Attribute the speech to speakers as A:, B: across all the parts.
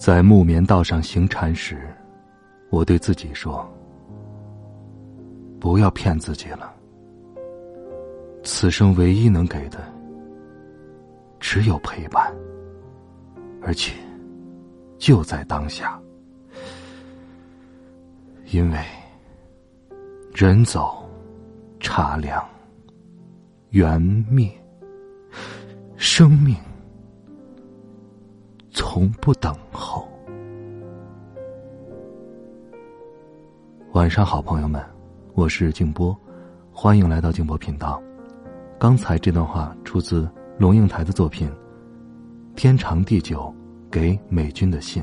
A: 在木棉道上行禅时，我对自己说：“不要骗自己了。此生唯一能给的，只有陪伴，而且就在当下。因为人走茶凉，缘灭，生命。”从不等晚上好，朋友们，我是静波，欢迎来到静波频道。刚才这段话出自龙应台的作品《天长地久给美军的信》。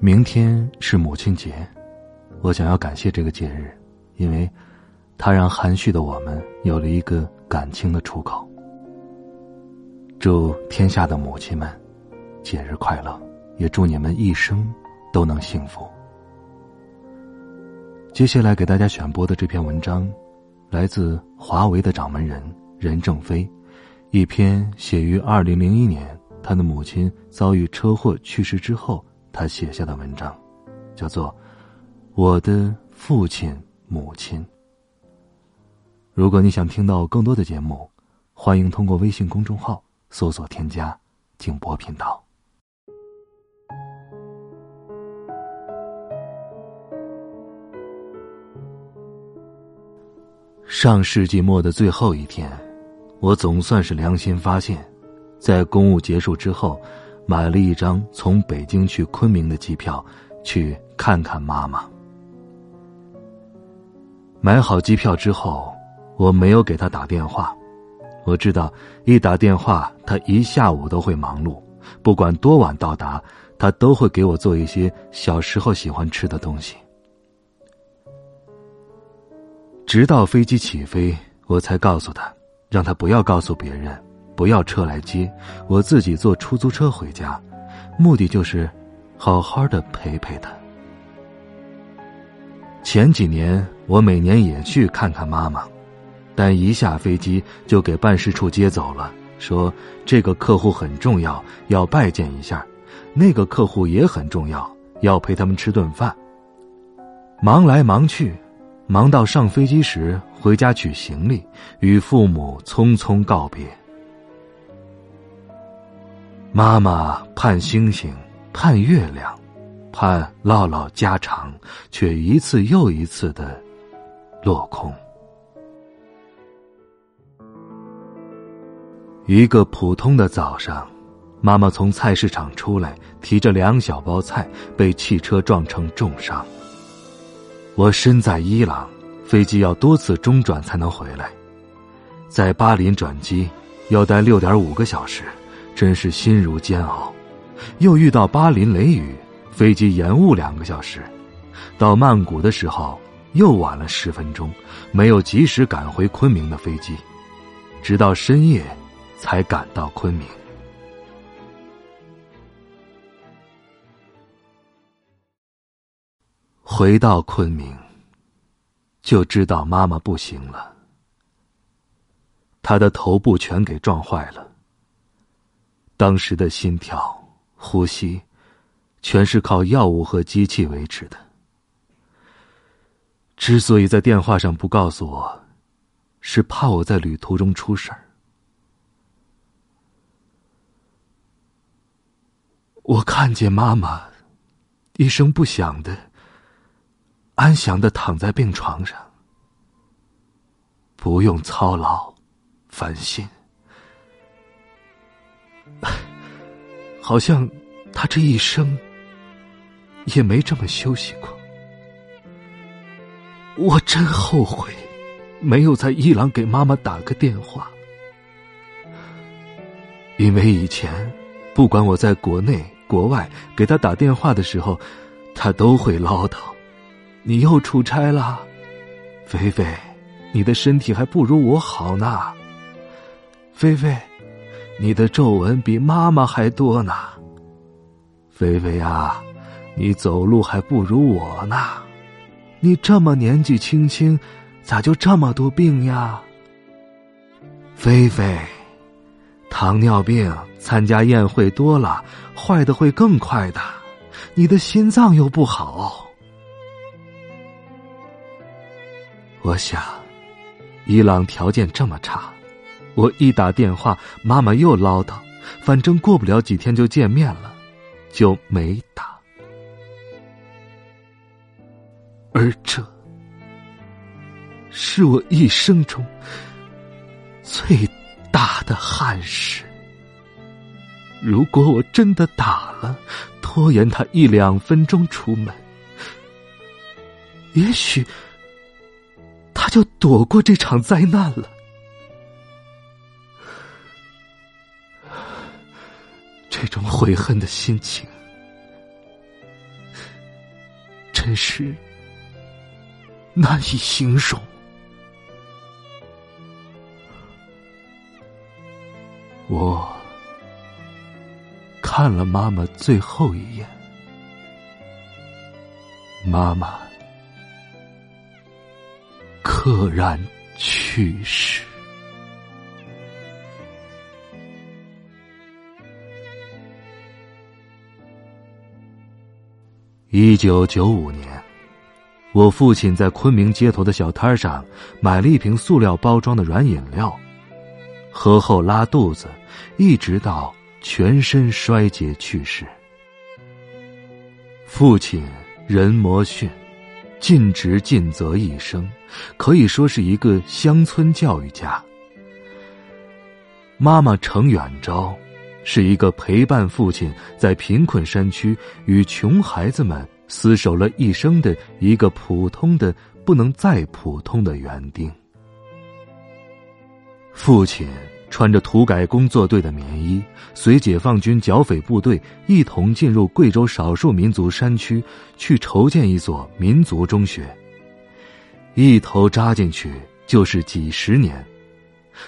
A: 明天是母亲节，我想要感谢这个节日，因为它让含蓄的我们有了一个感情的出口。祝天下的母亲们节日快乐，也祝你们一生都能幸福。接下来给大家选播的这篇文章，来自华为的掌门人任正非，一篇写于二零零一年，他的母亲遭遇车祸去世之后，他写下的文章，叫做《我的父亲母亲》。如果你想听到更多的节目，欢迎通过微信公众号。搜索添加静波频道。上世纪末的最后一天，我总算是良心发现，在公务结束之后，买了一张从北京去昆明的机票，去看看妈妈。买好机票之后，我没有给他打电话。我知道，一打电话，他一下午都会忙碌，不管多晚到达，他都会给我做一些小时候喜欢吃的东西。直到飞机起飞，我才告诉他，让他不要告诉别人，不要车来接，我自己坐出租车回家，目的就是好好的陪陪他。前几年，我每年也去看看妈妈。但一下飞机就给办事处接走了，说这个客户很重要，要拜见一下；那个客户也很重要，要陪他们吃顿饭。忙来忙去，忙到上飞机时回家取行李，与父母匆匆告别。妈妈盼星星，盼月亮，盼唠唠家常，却一次又一次的落空。一个普通的早上，妈妈从菜市场出来，提着两小包菜，被汽车撞成重伤。我身在伊朗，飞机要多次中转才能回来，在巴林转机要待六点五个小时，真是心如煎熬。又遇到巴林雷雨，飞机延误两个小时，到曼谷的时候又晚了十分钟，没有及时赶回昆明的飞机，直到深夜。才赶到昆明。回到昆明，就知道妈妈不行了。她的头部全给撞坏了。当时的心跳、呼吸，全是靠药物和机器维持的。之所以在电话上不告诉我，是怕我在旅途中出事儿。我看见妈妈一声不响的安详的躺在病床上，不用操劳烦心，好像他这一生也没这么休息过。我真后悔没有在伊朗给妈妈打个电话。因为以前，不管我在国内国外给他打电话的时候，他都会唠叨：“你又出差了，菲菲，你的身体还不如我好呢。菲菲，你的皱纹比妈妈还多呢。菲菲呀，你走路还不如我呢。你这么年纪轻轻，咋就这么多病呀？菲菲。”糖尿病参加宴会多了，坏的会更快的。你的心脏又不好。我想，伊朗条件这么差，我一打电话，妈妈又唠叨，反正过不了几天就见面了，就没打。而这，是我一生中最。大的憾事。如果我真的打了，拖延他一两分钟出门，也许躲过这场灾难了。这种悔恨的心情，真是难以形容。我看了妈妈最后一眼，妈妈溘然去世。一九九五年，我父亲在昆明街头的小摊上买了一瓶塑料包装的软饮料。喝后拉肚子，一直到全身衰竭去世。父亲任摩训，尽职尽责一生，可以说是一个乡村教育家。妈妈程远昭，是一个陪伴父亲在贫困山区与穷孩子们厮守了一生的一个普通的不能再普通的园丁。父亲穿着土改工作队的棉衣，随解放军剿匪部队一同进入贵州少数民族山区，去筹建一所民族中学。一头扎进去就是几十年，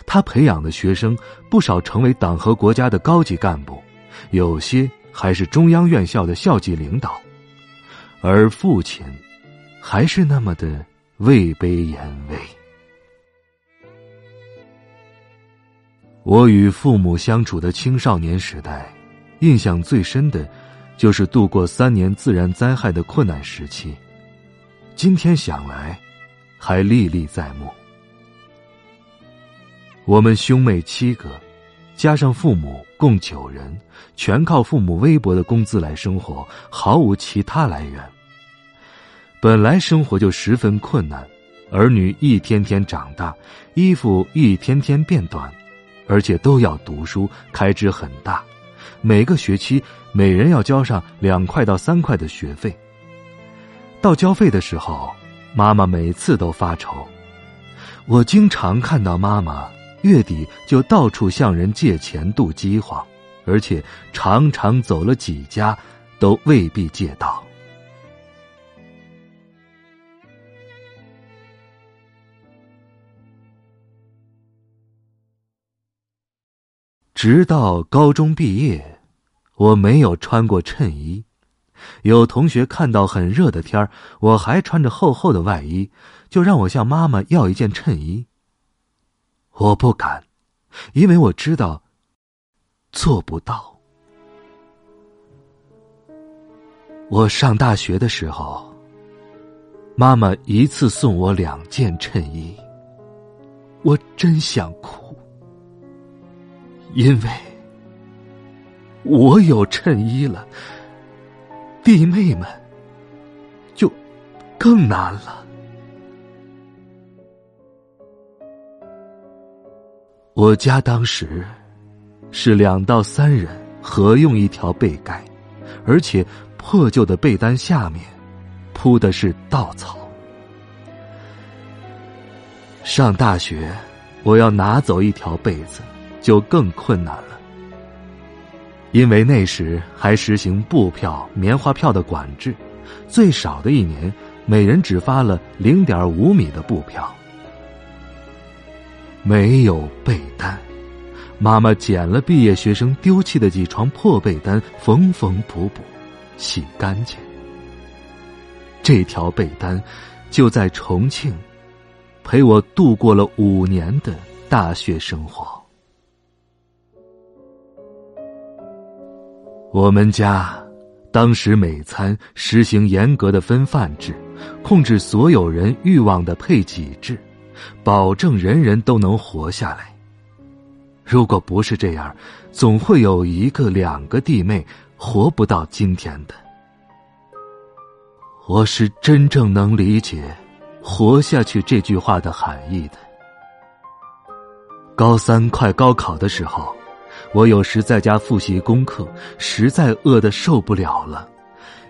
A: 他培养的学生不少成为党和国家的高级干部，有些还是中央院校的校级领导，而父亲，还是那么的位卑言微。我与父母相处的青少年时代，印象最深的，就是度过三年自然灾害的困难时期。今天想来，还历历在目。我们兄妹七个，加上父母共九人，全靠父母微薄的工资来生活，毫无其他来源。本来生活就十分困难，儿女一天天长大，衣服一天天变短。而且都要读书，开支很大，每个学期每人要交上两块到三块的学费。到交费的时候，妈妈每次都发愁。我经常看到妈妈月底就到处向人借钱度饥荒，而且常常走了几家，都未必借到。直到高中毕业，我没有穿过衬衣。有同学看到很热的天儿，我还穿着厚厚的外衣，就让我向妈妈要一件衬衣。我不敢，因为我知道做不到。我上大学的时候，妈妈一次送我两件衬衣，我真想哭。因为我有衬衣了，弟妹们就更难了。我家当时是两到三人合用一条被盖，而且破旧的被单下面铺的是稻草。上大学，我要拿走一条被子。就更困难了，因为那时还实行布票、棉花票的管制，最少的一年，每人只发了零点五米的布票。没有被单，妈妈捡了毕业学生丢弃的几床破被单，缝缝补补，洗干净。这条被单，就在重庆，陪我度过了五年的大学生活。我们家当时每餐实行严格的分饭制，控制所有人欲望的配给制，保证人人都能活下来。如果不是这样，总会有一个、两个弟妹活不到今天的。我是真正能理解“活下去”这句话的含义的。高三快高考的时候。我有时在家复习功课，实在饿得受不了了，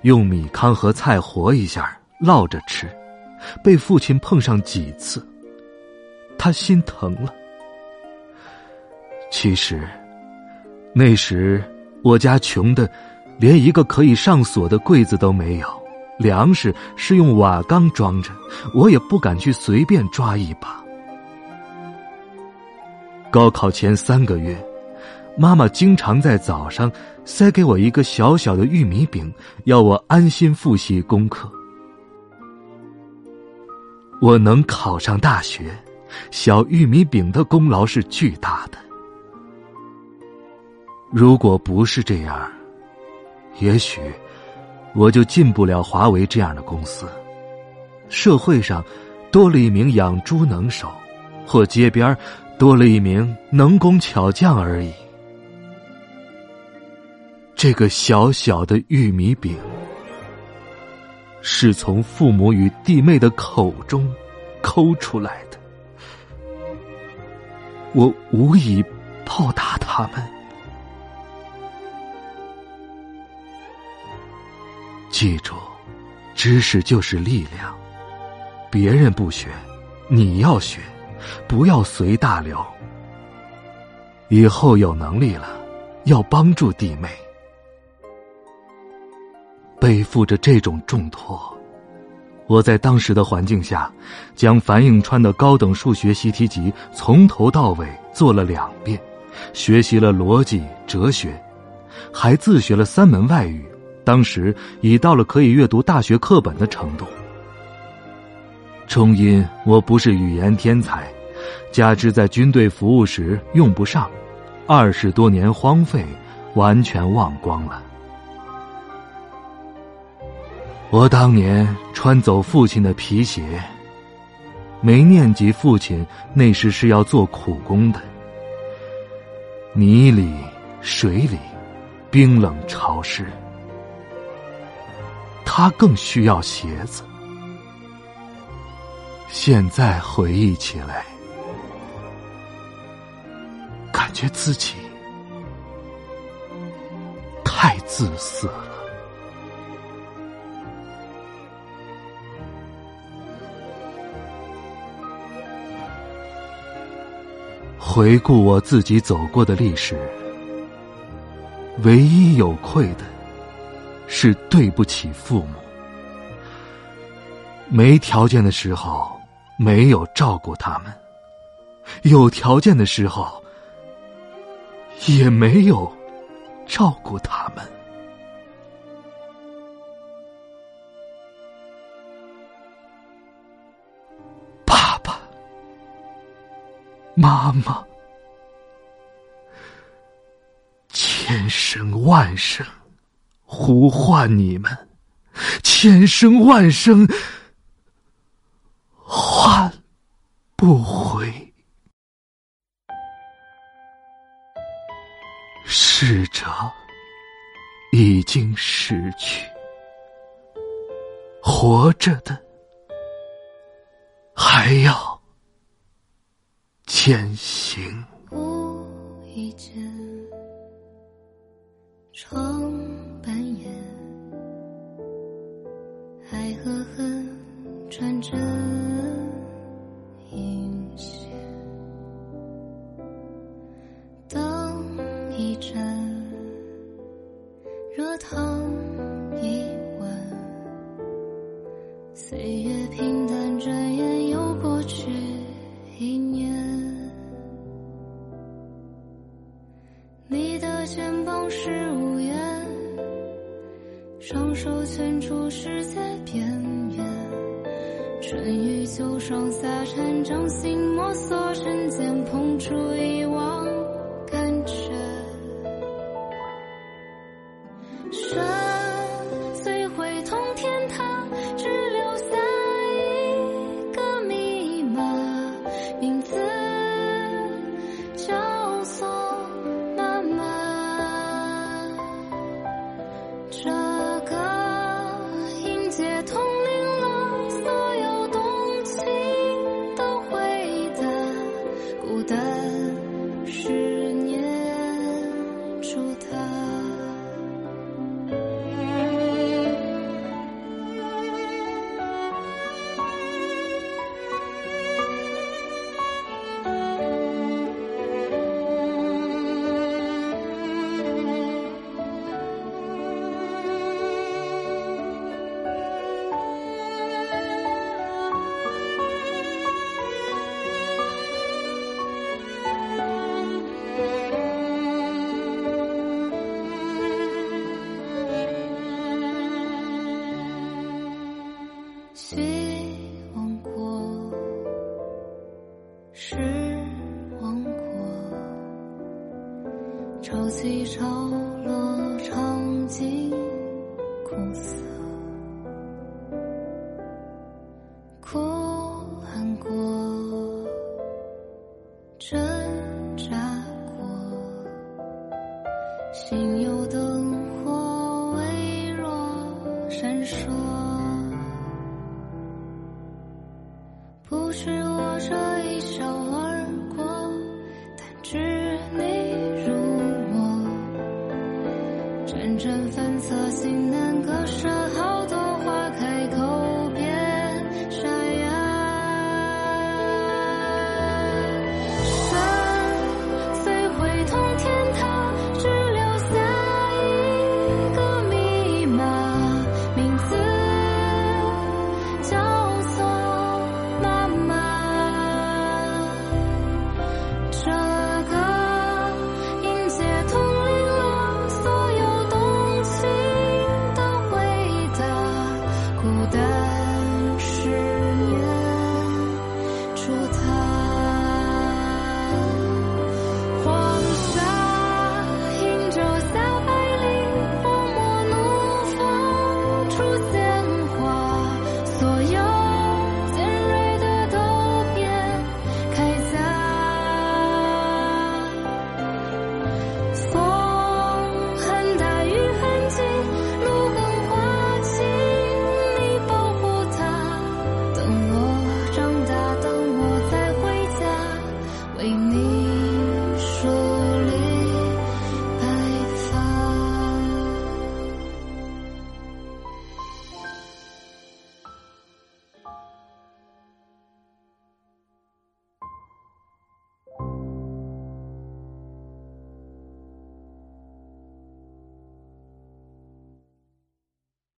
A: 用米糠和菜和一下烙着吃，被父亲碰上几次，他心疼了。其实，那时我家穷的，连一个可以上锁的柜子都没有，粮食是用瓦缸装着，我也不敢去随便抓一把。高考前三个月。妈妈经常在早上塞给我一个小小的玉米饼，要我安心复习功课。我能考上大学，小玉米饼的功劳是巨大的。如果不是这样，也许我就进不了华为这样的公司，社会上多了一名养猪能手，或街边多了一名能工巧匠而已。这个小小的玉米饼，是从父母与弟妹的口中抠出来的。我无以报答他们。记住，知识就是力量。别人不学，你要学，不要随大流。以后有能力了，要帮助弟妹。背负着这种重托，我在当时的环境下，将樊应川的高等数学习题集从头到尾做了两遍，学习了逻辑、哲学，还自学了三门外语，当时已到了可以阅读大学课本的程度。终因我不是语言天才，加之在军队服务时用不上，二十多年荒废，完全忘光了。我当年穿走父亲的皮鞋，没念及父亲那时是要做苦工的，泥里、水里，冰冷潮湿，他更需要鞋子。现在回忆起来，感觉自己太自私了。回顾我自己走过的历史，唯一有愧的，是对不起父母。没条件的时候没有照顾他们，有条件的时候也没有照顾他们。爸爸妈妈。千声万声呼唤你们，千声万声唤不回。逝者已经逝去，活着的还要前行。
B: 双手圈出世界边缘。春雨秋霜夏蝉掌心，摩挲瞬间，碰出遗忘闪烁。不是我这一笑而过，但知你如我，辗转反侧，心难割舍，好